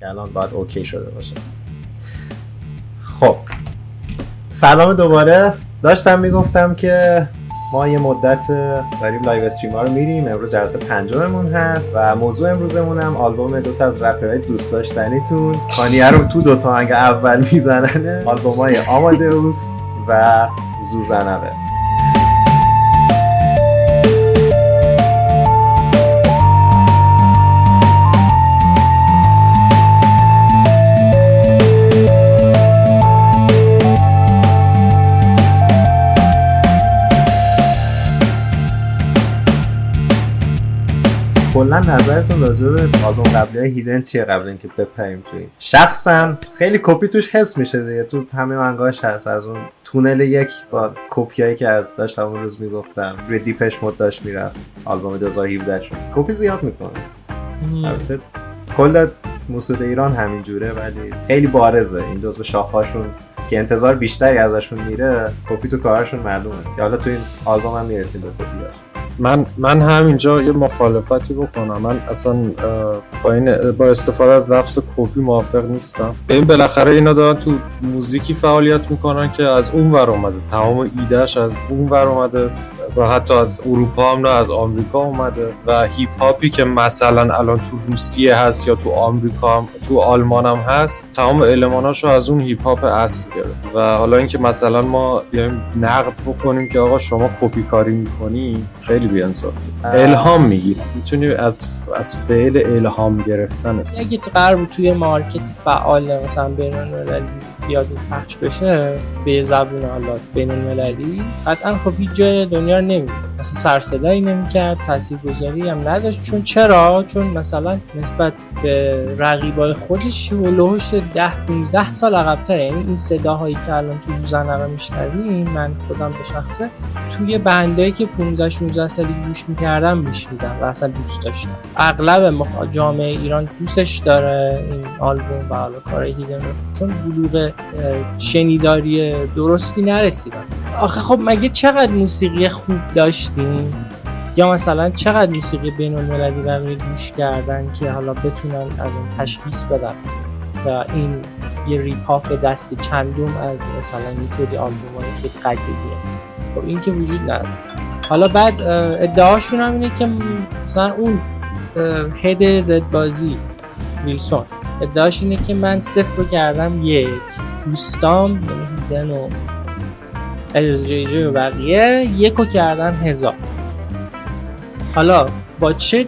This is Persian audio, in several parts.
که الان باید OK شده باشه. خب. سلام دوباره. داشتم می‌گفتم که ما یه مدت داریم live stream ها رو میریم. امروز جلسه پنجممون هست و موضوع امروزمون هم آلبوم دوتا از رپرهای دوست داشتنیتون. کانیه رو تو دوتا آهنگ اول میزنن آلبوم های آمادئوس و ذوزنقه. کلا نظرتون راجع به آلبوم قبلی هیدن چیه قبل اینکه بپریم توی شخصا خیلی کپی توش حس میشه دیگه. تو همه منگاهش هست از اون تونل یک با کپیایی که از داشتم اون روز می‌گفتم روی Depeche Mode داشت می‌رفت آلبوم 2017 شون کپی زیاد می‌کنه. البته کل موسیقی ایران همین جوره ولی خیلی بارزه. این جزو شاخهاشون که انتظار بیشتری ازشون میره کپی تو کارشون معلومه. که حالا تو این آلبوم هم می‌رسیم به کپیاش من من همینجا یه مخالفتی بکنم. من اصلا با این با استفاده از لفظ کپی موافق نیستم. این بالاخره اینا دارن تو موزیکی فعالیت می‌کنن که از اون ور اومده. تمام ایدهش از اون ور اومده و حتی از اروپا هم نه از آمریکا اومده. و هیپ هاپی که مثلا الان تو روسیه هست یا تو آمریکا هم تو آلمان هم هست تمام الماناشو از اون هیپ هاپ اصل گرفت. و حالا اینکه مثلا ما بیایم نقد بکنیم که آقا شما کپی کاری می‌کنی خیلی بیانصافی الهام می‌گیری. می‌تونی از از فعل الهام گرفتن است اگه قرار توی مارکت فعال مثلا بین المللی بیاد پخش بشه به زبون حالا بین المللی قطعا خب هیچ جای دنیا نمیده مثلا سر صدایی نمی‌کرد تاثیرگذاری هم نداشت. چون چرا؟ چون مثلا نسبت به رقیبای خودش هلوهوش 10 15 سال عقب‌تره. یعنی این صداهایی که الان تو زوزنه رو میشنویم من خودم به شخصه توی بندایی که 15 16 سالی گوش می‌کردم میشنیدم و اصلا دوست داشتم. اغلب جامعه ایران دوستش داره این آلبوم و حالا کار هیدن چون بلوغ شنیداری درستی نرسیدم. آخه خب مگه چقدر موسیقی خوب داشتیم یا مثلا چقدر موسیقی بین المللی بقیه گوش کردن که حالا بتونن از اون تشخیص بدن؟ و این یه ریپاف دست چندم از مثلا یه سری آلبوم های خیلی قدیمیه. خب این که وجود نداره. حالا بعد ادعاشون هم اینه که مثلا اون هد زد بازی ویلسون ادعاش اینه که من صفر رو کردم یک. دوستام یعنی هیدن و الیرز جی و بقیه یکو کردن هزار. حالا با چه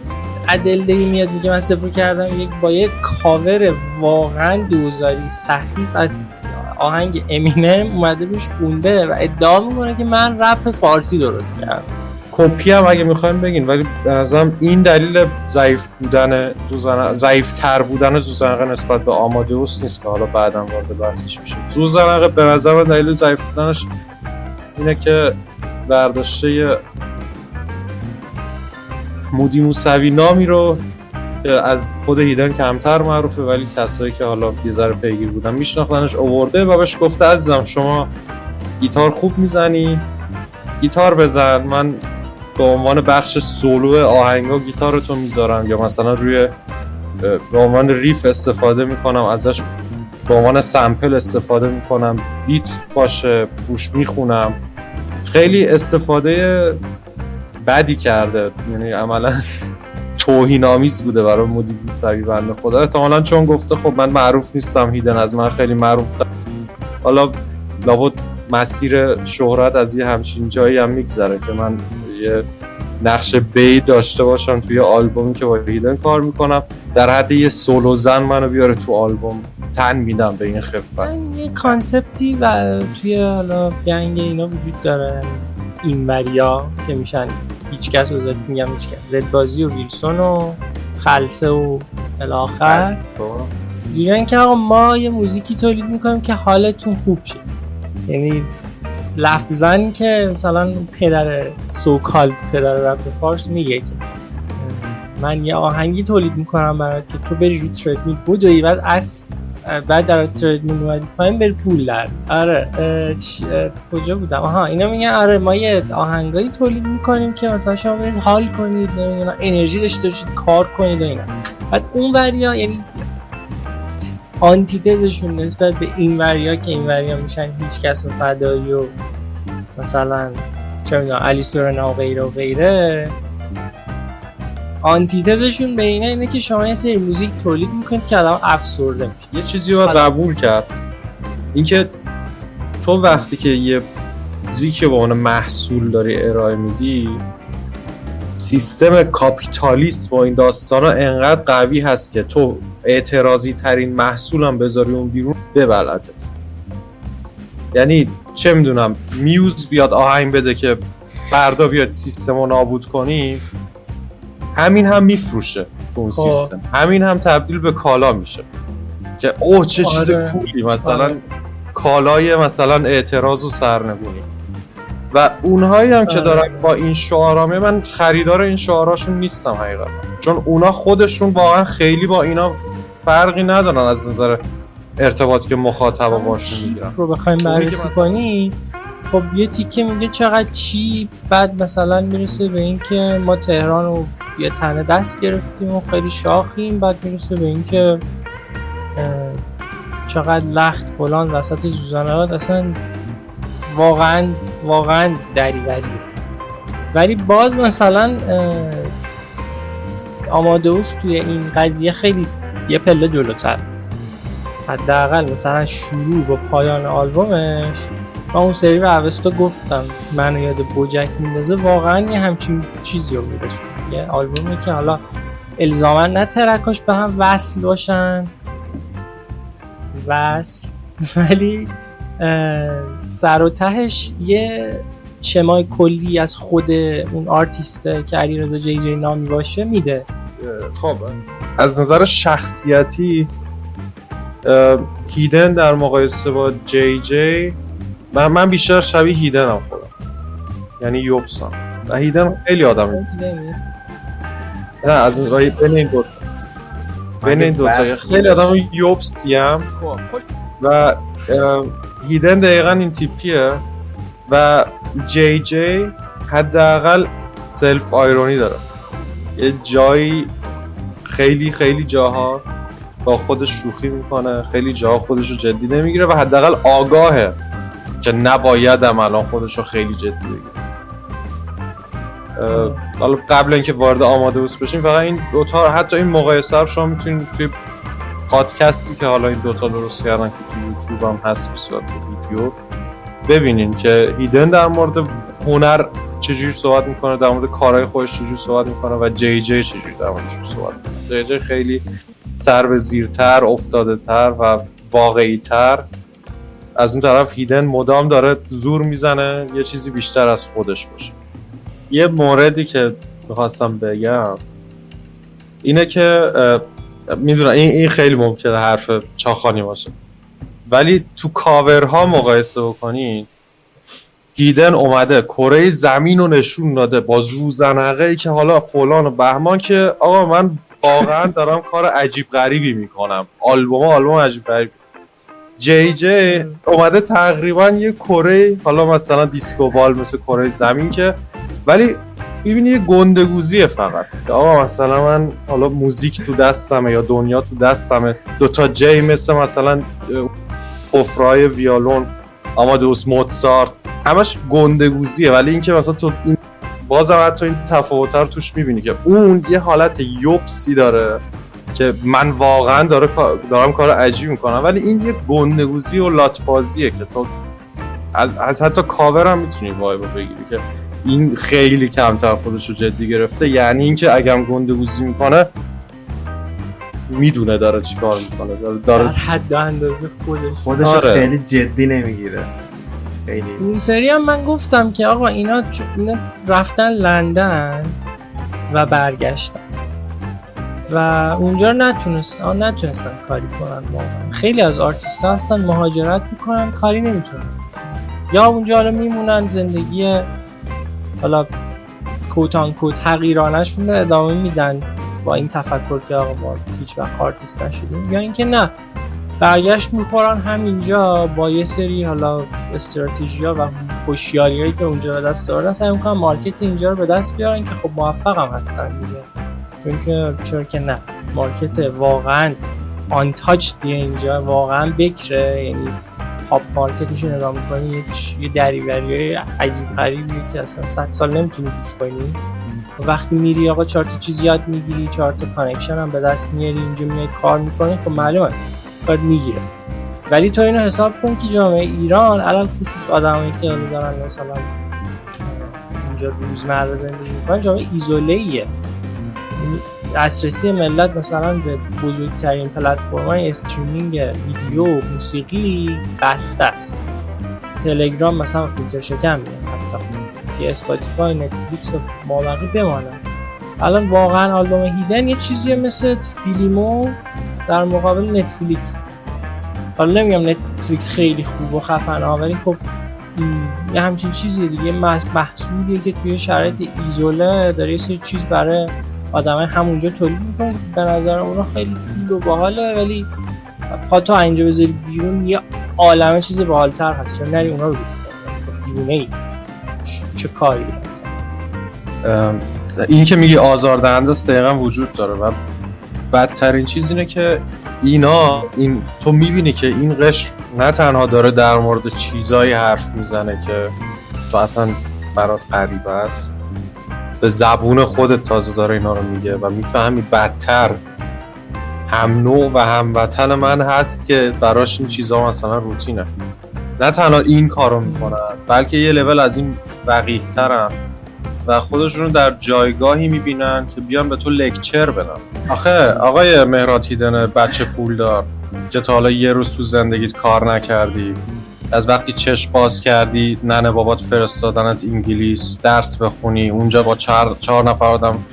ادله میاد میگه من صفر کردم؟ یک با یک کاور واقعا دوزاری سخیف از آهنگ امینم اومده روش خونده و ادعا می‌کنه که من رپ فارسی درست کردم. کپی هم اگه می‌خوایم بگین ولی به نظرم این دلیل ضعیف بودن زوزن ضعیف تر بودن زوزنقه نسبت به آمادئوس نیست که حالا بعدا وارد بحثش میشه زوزنقه به نظر دلیل ضعیف بودنش اینه که برداشته مودی موسوی نامی رو از خود هیدن کمتر معروفه ولی کسایی که حالا یه ذره پیگیر بودن میشناختنش اوورده و بهش گفته عزیزم شما گیتار خوب می‌زنی گیتار بزن. من به عنوان بخش سولو آهنگا گیتارتو می‌ذارم یا مثلا روی به عنوان ریف استفاده می‌کنم ازش به عنوان سمپل استفاده می‌کنم بیت باشه پوش می‌خونم خیلی استفاده بدی کرده یعنی عملا توهین آمیز بوده برای مدیر سوی بنده خدا احتمالا چون گفته خب من معروف نیستم هیدن از من خیلی معروف دارم. حالا لابد مسیر شهرت از یه همچین جایی هم میگذره که من یه نقش بی داشته باشم توی آلبومی که با هیدن کار می‌کنم. در حد یه سولو زن منو بیاره تو آلبوم. تن میدم به این خفت. یه concept ی و توی حالا gang اینا وجود داره. این وریا که میشن هیچ کس رو میگم هیچ کس. زدبازی و ویلسون و خلسه و الاخر جوریان که آقا ما یه موزیکی تولید می‌کنیم که حالتون خوب شه. یعنی لفظن که مثلا پدر سوکالد پدر رپ فارس میگه که من یه آهنگی تولید می‌کنم برای که تو بری رو تردمیل بودوی بعد از بعد در تردمیل اومدی پایین بری پول در. آره کجا بودم؟ آها اینا میگن آره ما یه آهنگایی تولید می‌کنیم که مثلا شما برید حال کنید نمی‌دونم انرژی داشته باشید کار کنید و اینا. بعد اون وریا یعنی آنتیتزشون نسبت به این وریا که این وریا میشن هیچ کس و فدایی و مثلا چه می‌دونم علی سورنا و غیره و غیره. آنتیتزشون به اینه اینه که شما یه سری موزیک تولید می‌کنید که آدم افسرده میشه. یه چیزی رو قبول کرد. اینکه تو وقتی که یه موزیک به عنوان محصول داری ارائه میدی سیستم کاپیتالیست با این داستان ها انقدر قوی هست که تو اعتراضی ترین محصول هم بذاری اون بیرون ببلدت یعنی چه می‌دونم میوز بیاد آهنگ بده که فردا بیاد سیستم رو نابود کنی همین هم میفروشه تو اون خب. سیستم همین هم تبدیل به کالا میشه که اوه چه چیز آره. کولی مثلا آره. کالای مثلا اعتراض و سرنگونی و اونهایی هم که آره. دارن با این شعارامه من خریدار این شعاراشون نیستم حقیقتا. چون اونا خودشون واقعا خیلی با اینا فرقی ندارن از نظر ارتباطی که مخاطبا باشون می‌گیرن. رو بخوایم بررسی کنی خب یه تیکه میگه چقدر چی بعد مثلا می‌رسه به اینکه ما تهران رو یه تنه دست گرفتیم و خیلی شاخیم بعد می‌رسه به اینکه چقدر لخت فلان وسط زوزنهات اصلا واقعا واقعا دریوریه ولی باز مثلا آمادوس توی این قضیه خیلی یه پله جلوتر. حداقل مثلا شروع با پایان آلبومش. و اون سری به اوستا گفتم منو یاد بوجک میندازه واقعا یه همچین چیزی رو میرسون یه آلبومی که حالا الزاما نه ترکاش به هم وصل باشن. وصل. ولی سر و تهش یه شمای کلی از خود اون آرتیسته که علیرضا جی جی نامی باشه میده. خب از نظر شخصیتی هیدن در مقایسه با جی جی من, من بیشتر شبیه هیدنم خودم. یعنی یوبسم و هیدن خیلی آدم نه از نظر بین این دو بین این دو تا وصل خیلی آدم یوبسیم و اه، هیدن دقیقا این تیپیه و جی جی حداقل سلف آیرونی داره. یه جایی خیلی خیلی جاها با خودش شوخی می‌کنه خیلی جاها خودش رو جدی نمی‌گیره و حداقل آگاهه که نباید هم الان خودش رو خیلی جدی بگیره. حالا قبل اینکه وارد آماده بشیم فقط این دوتا حتی این مقایسه رو شما می‌تونید توی پادکستی که حالا این دوتا درست کردن که توی یوتیوب هم هست به صورت ویدیو. ببینین که هیدن در مورد هنر چجوری صحبت می‌کنه در مورد کارهای خودش چجوری صحبت می‌کنه و جی جی چجوری در موردش صحبت می‌کنه. جی جی خیلی سر به زیرتر افتاده تر و واقعی تر از اون طرف هیدن مدام داره زور می‌زنه یه چیزی بیشتر از خودش باشه. یه موردی که می‌خواستم بگم اینه که می‌دونم این, این خیلی ممکنه حرف چاخانی باشه. ولی تو کاورها مقایسه بکنین هیدن اومده کره زمین رو نشون داده با زوزنقه ای که حالا فلان و بهمان که آقا من واقعا دارم کار عجیب غریبی می‌کنم. آلبوم آلبوم عجیب غریب. جی جی اومده تقریبا یه کره حالا مثلا دیسکو بال مثل کره زمین که ولی می‌بینی یه گندگوزیه فقط. آقا مثلا من حالا موزیک تو دستمه یا دنیا تو دستمه. دوتا جی مثل مثلا حفرهای ویالون آمادوس موتسارت. همش گندگوزیه. ولی اینکه مثلا تو این بازم حتی این تفاوت رو توش می‌بینی که اون یه حالت یوبسی داره که من واقعا داره دارم کار عجیب می‌کنم. ولی این یه گندگوزی و لاتبازیه که تو از, از حتی کاور هم می‌تونی vibe و بگیری که این خیلی کمتر خودش رو جدی گرفته. یعنی اینکه اگرم گندگوزی می‌کنه می‌دونه داره چیکار می‌کنه. داره, داره در حد اندازه خودش. خودش آره. خیلی جدی نمی‌گیره. خیلی. اون سری هم من گفتم که آقا اینا, چ- اینا رفتن لندن و برگشتن. و اونجا نتونست آن نتونستن کاری کنن واقعا. خیلی از آرتیست هستن مهاجرت می‌کنن کاری نمی‌تونن. یا اونجا حالا میمونن زندگی حالا quote unquote رو ادامه میدن با این تفکر که آقا ما هیچ وقت آرتیست نشدیم. یا اینکه نه برگشت می‌خورن همینجا با یه سری حالا استراتژی و هوشیاریایی که اونجا به دست آوردن سعی می‌کنن market اینجا رو به دست بیارن که خب موفق هم هستن دیگه. چون که چرا که نه market واقعا untouched دیگه اینجا واقعا بکره. یعنی پاپ market ش نگاه می‌کنی یه دریوری عجیب غریبی که اصلا 100 سال نمی‌تونی گوش کنی. وقتی میری آقا چهار تا چیز یاد می‌گیری چهار تا connection هم به دست میاری اینجا میای کار می‌کنی خب معلومه باید می‌گیره. ولی تو اینو حساب کن که جامعه ایران الان خصوص آدمایی که دارن مثلا اینجا روزمره زندگی می‌کنن جامعه ایزوله ایه دسترسی ملت مثلا به بزرگترین پلتفرم های streaming ویدیو موسیقی بسته است. تلگرام مثلا فیلترشکن می‌خواد حتی که اسپاتیفای نتفلیکس و مابقی بمانن الان واقعا آلبوم هیدن یه چیزی مثل فیلیمو در مقابل نتفلیکس. حالا نمیگم نتفلیکس خیلی خوب و خفن ولی خب یه همچین چیزیه دیگه. محصولیه که توی شرایط ایزوله داره یه سری چیز برای آدم همونجا تولید می‌کنه به نظر اونا خیلی خوب و باحاله ولی پا تو اینجا بذاری بیرون یه عالمه چیز باحالتر هست. چون نری اونا رو گوش خب دیوونه ای. چه کاری این که میگی آزاردهنده است دقیقا وجود داره. و بدترین چیز اینه که اینا این تو می‌بینی که این قشر نه تنها داره در مورد چیزایی حرف می‌زنه که تو اصلا برات غریب است. به زبون خودت تازه داره اینا رو میگه و می‌فهمی بدتر. هم نوع و هموطن من هست که براش این چیزها مثلا روتینه. نه تنها این کارو می‌کنن بلکه یه لول از این وقیه ترن و خودشون رو در جایگاهی می‌بینن که بیان به تو لکچر بدن. آخه آقای مهرات هیدن بچه پولدار که تا حالا یه روز تو زندگیت کار نکردی. از وقتی چشم باز کردی ننه بابات فرستادنت انگلیس درس بخونی اونجا با چهار, چهار نفر آدم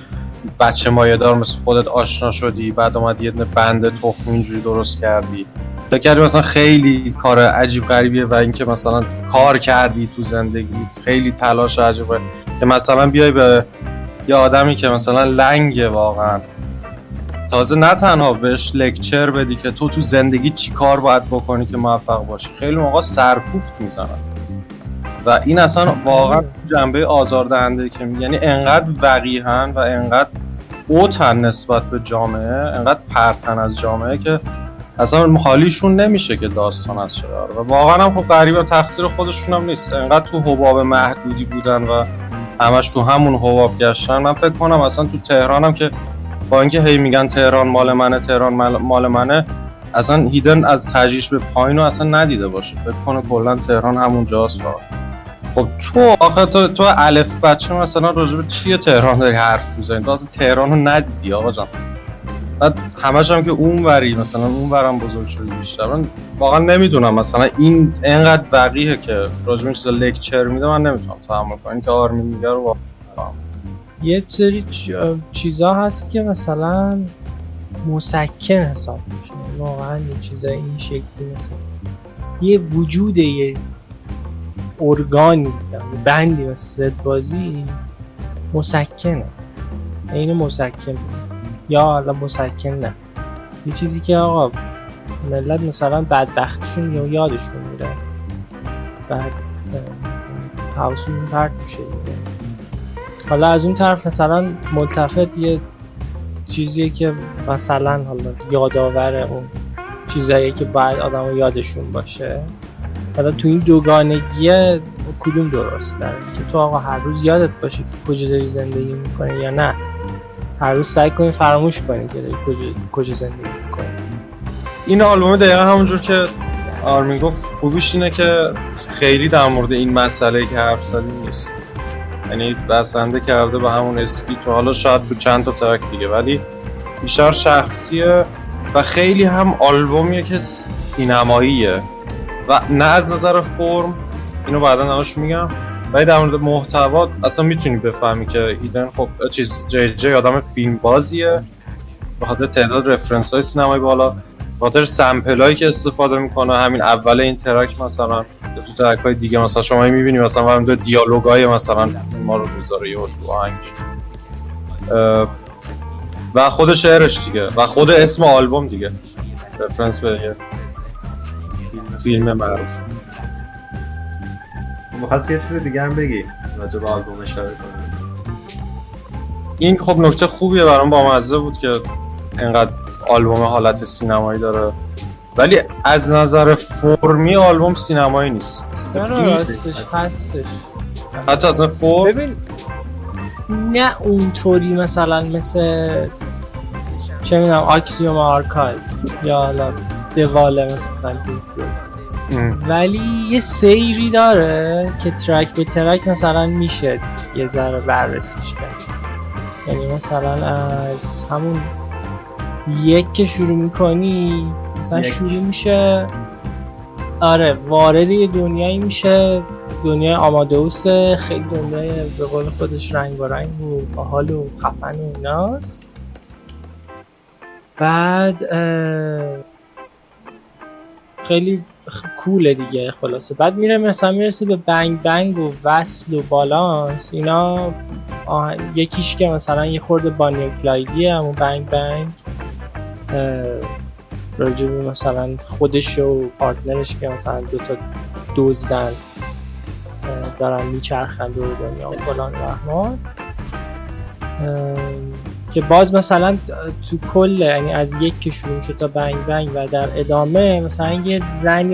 بچه مایه مثل خودت آشنا شدی بعد اومدی یه بند تخم اینجوری درست کردی. فکر کردی مثلا خیلی کار عجیب غریبیه و اینکه مثلا کار کردی تو زندگیت. خیلی تلاش عجیبه که مثلا بیای به یه آدمی که مثلا لنگه واقعا. تازه نه تنها بهش لکچر بدی که تو تو زندگی چی کار باید بکنی که موفق باشی. خیلی موقع سرکوفت می‌زنن. و این اصلا واقعا جنبه آزاردهنده که یعنی انقدر وقیهن و انقدر اوتن نسبت به جامعه انقدر پرتن از جامعه که اصلا حالیشون نمیشه که داستان از شده و واقعا هم خب قریبا تقصیر خودشون هم نیست. انقدر تو حباب محدودی بودن و همش تو همون حباب گشتن. من فکر کنم اصلا تو تهرانم که با اینکه هی میگن تهران مال منه تهران مال منه اصلا هیدن از تجریش به پایین رو اصلا ندیده باشه. فکر کنه کلا تهران همون جاست فقط. خب تو آخه تو تو الف بچه مثلا راجع به چیه تهران داری حرف می‌زنی؟ تو اصلا تهران رو ندیدی آقا جان. بعد همش هم که اون وری مثلا اون ورم بزرگ شدی بیشتر. من واقعا نمی‌دونم مثلا این انقدر وقیه که راجع به چیزا لکچر میده من نمی‌تونم تحمل کنم. که آرمین میگه رو یه سری چیزا هست که مثلا مسکن حساب میشه. واقعا یه چیزای این شکلی مثلا. یه وجود یه ارگانی بندی مثل زد بازی مسکنه. این مسکن. یا حالا مسکن نه. یه چیزی که آقا ملت مثلا بدبختشون یا یادشون میره. بعد حواسون پرت میشه حالا از اون طرف مثلا ملتفت یه چیزیه که مثلا حالا یادآور اون چیزایی که باید آدم یادشون باشه. حالا تو این دوگانگی کدوم درست داره؟ که تو آقا هر روز یادت باشه که کجا داری زندگی می‌کنه یا نه. هر روز سعی کنی فراموش کنی که داری کجا, زندگی می‌کنی. این آلبوم دقیقا همونجور که آرمین گفت خوبیش اینه که خیلی در مورد این مسئله که حرف نیست. یعنی بسنده کرده به همون اسکی تو حالا شاید تو چند تا ترک دیگه ولی بیشتر شخصیه و خیلی هم آلبومیه که سینماییه. و نه از نظر فرم اینو بعدا نماش میگم. ولی در مورد محتوا اصلا می‌تونی بفهمی که ایدن خب چیز جی جی آدم فیلم بازیه به خاطر تعداد رفرنس های سینمایی بالا. خاطر سمپل هایی که استفاده می‌کنه همین اول این ترک مثلا تو ترک های دیگه مثلا شما می‌بینی مثلا هم دو دیالوگ های مثلا ما رو می‌ذاره یه تو آهنگ. و خود شعرش دیگه و خود اسم آلبوم دیگه. رفرنس به یه فیلم معروف. می‌خواست یه چیز دیگه هم بگی راجع به آلبوم اشاره کنی. این خب نکته خوبیه برام با مزه بود که اینقدر آلبوم حالت سینمایی داره. ولی از نظر فرمی آلبوم سینمایی نیست. راستش هستش. حتی از فرم؟ ببین نه اونطوری مثلا مثل چه می‌دونم آکسیوم آرکایو یا حالا The Wall ه مثلا ولی یه سیری داره که ترک به ترک مثلا میشه یه ذره بررسیش کرد. یعنی مثلا از همون یک که شروع می‌کنی مثلا یک. شروع میشه. آره وارد یه دنیایی میشه. دنیای آمادوسه خیلی دنیای به قول خودش رنگ و رنگ و باحال و خفن و ایناست. بعد خیلی کوله دیگه خلاصه. بعد میره مثلا می‌رسه به بنگ بنگ و وصل و بالانس. اینا آه... یکیش که مثلا یه خورده بانی کلایدیه همون بنگ بنگ. به مثلا خودش و پارتنرش که مثلا دوتا دزدن دارن میچرخن دور دنیا و فلان رحمان که باز مثلا تو کل یعنی از یک که شروع شد تا بنگ بنگ و در ادامه مثلا یه زن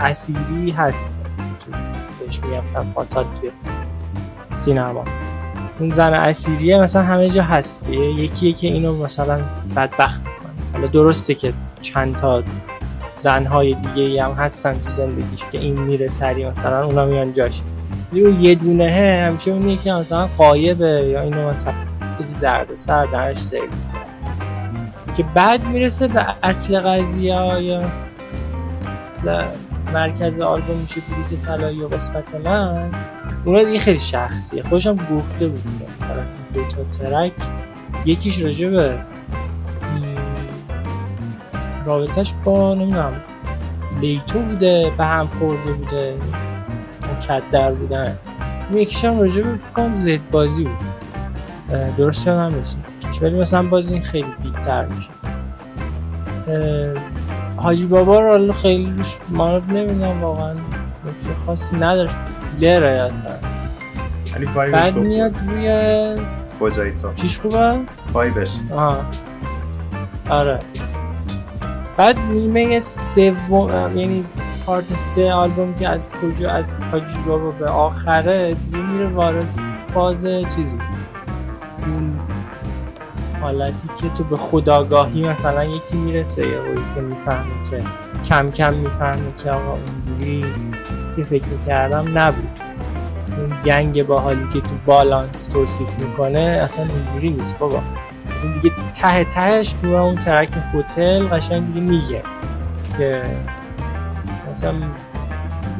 اسیری هست. تو بهش می‌گفتن فاتال توی سینما. اون زن اسیریه مثلا همه جا هست که یکیه که اینو مثلا بدبخت حالا درسته که چند تا زنهای دیگه ای هم هستن تو زندگیش که این میره سری مثلا اونا میان جاش. اون یه دونه همیشه اونیه که مثلا قایبه یا اینو مثلا تو درد سر درش سرویس. که بعد می‌رسه به اصل قضیه یا مثلا مرکز آلبوم میشه بلیت طلایی و قسمت من اونا دیگه خیلی شخصیه. خودشم گفته بود مثلا دو تا ترک یکیش راجع به م، رابطش با نمی‌دونم لیتو بوده به هم خورده بوده مکدر بودن یکیش هم راجع به کنم زد بازی بود. درست یادم نیست. ولی مثلا باز این خیلی بیتر میشه. حاجی بابا رو حالا خیلی روش ما نمی‌دونم واقعا نکته خاصی نداره فیلره اصلا. بعد میاد. روی کجایی تو. چیش خوبه؟ وایبش آها. آره. بعد نیمه سوم یعنی پارت سه آلبوم که از کجا از حاجی بابا به آخره میره وارد فاز چیزی. اون حالتی که تو به خداگاهی مثلا یکی می‌رسه وقتی که می‌فهمه که کم کم می‌فهمه که آقا اونجوری که فکر می‌کردم نبود. اون گنگ باحالی که تو بالانس توصیف می‌کنه اصلا اینجوری نیست بابا. اصلا دیگه ته تهش تو اون ترک هتل قشنگ دیگه میگه که مثلا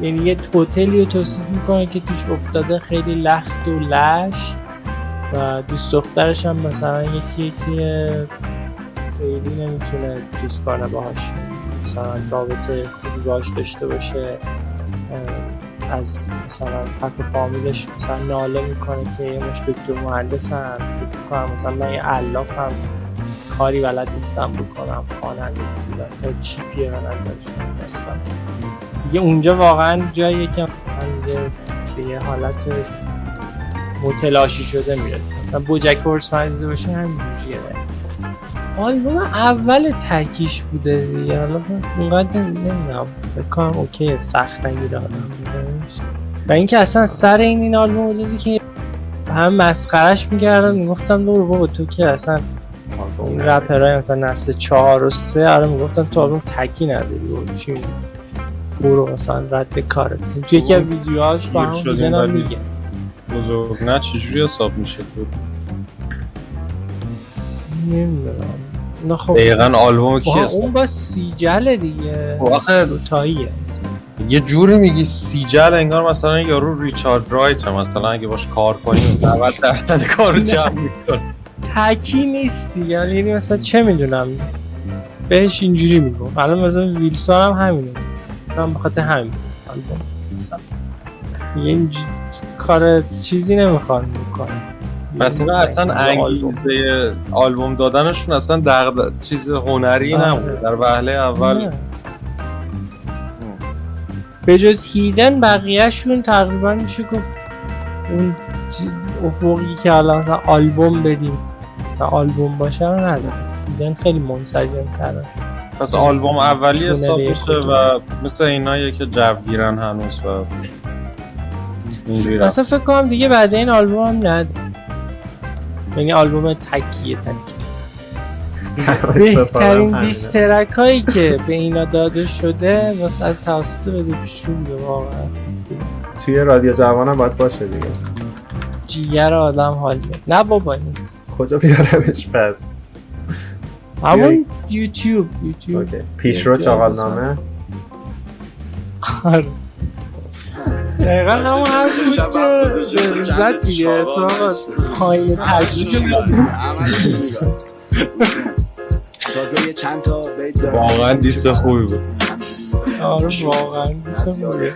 یعنی یه هتلی رو توصیف می‌کنه که توش افتاده خیلی لخت و لش و دوست دخترش هم مثلا یکی یکی خیلی نمی‌تونه چیز کنه باهاش مثلا رابطه خوبی باهاش داشته باشه از مثلا و فامیلش مثلا ناله می‌کنه که یه مش دکتر مهندس هم فکر کنم مثلا من یه علافم کاری بلد نیستم بکنم. خواننده بودم تا چیپیه به نظرشون داستان؟ دیگه اونجا واقعا جاییه که من به یه حالت متلاشی شده می‌رسه. مثلا بوجک هورس دیده باشه همینجوریه. آلبوم اول تکیش بوده دیگه. حالا اونقدر نمی‌دونم. بکنم اوکی سخت نگیره آدم. و اینکه اصلا سر این این آلبوم بوده که هم مسخرش می‌کردن می‌گفتم دور بابا تو که اصلا این رپرهای مثلا نسل چهار و سه آره می‌گفتن تو آلبوم تکی نداری. بابا چی؟ برو مثلا رد کارت. توی یکی از ویدیوهاش با هم ولی- میگه. بزرگ نه چجوری حساب میشه تو؟ نمی‌دونم. خب. دقیقا آلبوم کی آها، حساب اون با سیجل دیگه. خب آخه دوتاییه. یه جوری میگی سیجل انگار مثلا یارو ریچارد رایت مثلا اگه باش کار کنیم 90 درصد کارو جمع می‌کنه تکی نیست دیگه. یعنی مثلا چه می‌دونم؟ بهش اینجوری میگم الان مثلا ویلسون هم همینه. من بخاطر همین آلبوم. مثلا یه. کار چیزی نمی‌خوان بکنه. اینا اصلا انگیزه آلبوم دادنشون اصلا دغد... چیز هنری آره. نبود. در وهله اول. به جز هیدن بقیهشون تقریبا میشه گفت اون افقی که الان مثلا آلبوم بدیم و آلبوم باشه رو نداره. هیدن خیلی منسجم کردن پس آلبوم اولی حساب میشه و مثل ایناییه که جو گیرن هنوز و. اصلا فکر کنم دیگه بعد این آلبوم هم ند یعنی آلبوم تکیه تکیه بهترین دیسترک هایی که به اینا داده شده واسه از توسط بده پیشرو بوده واقعا. توی رادیو جوانم باید باشه دیگه. جیگر آدم حال نه بابا نیست کجا بیارمش پس؟ همون یوتیوب یوتیوب. اوکی. پیشرو چاقال نامه آره. دقیقا همون حرفی بود که زد دیگه تو آقا پایین تجربه تازه چند تا. واقعا دیست خوبی بود آره واقعا دیست خوبه.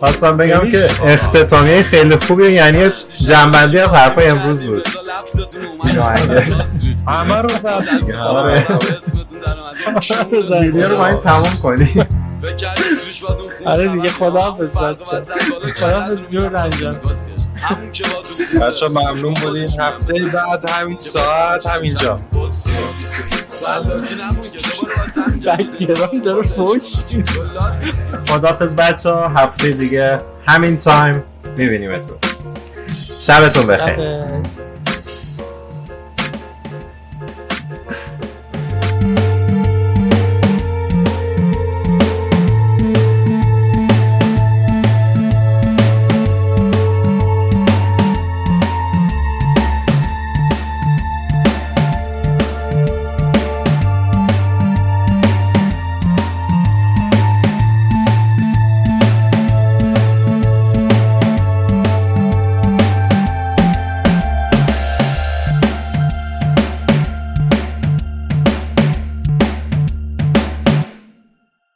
خواستم بگم که اختتامیه خیلی خوبیه یعنی جنبندی از حرفای امروز بود. همه رو زد دیگه آره. رو باید تموم کنی آره دیگه خدا حافظ بچه خدا حافظ جور انجام بچه ممنون بودین. هفته بعد همین ساعت همینجا. background داره فوش. خدافز بچه هفته دیگه همین time میبینیمتون. شبتون بخیر.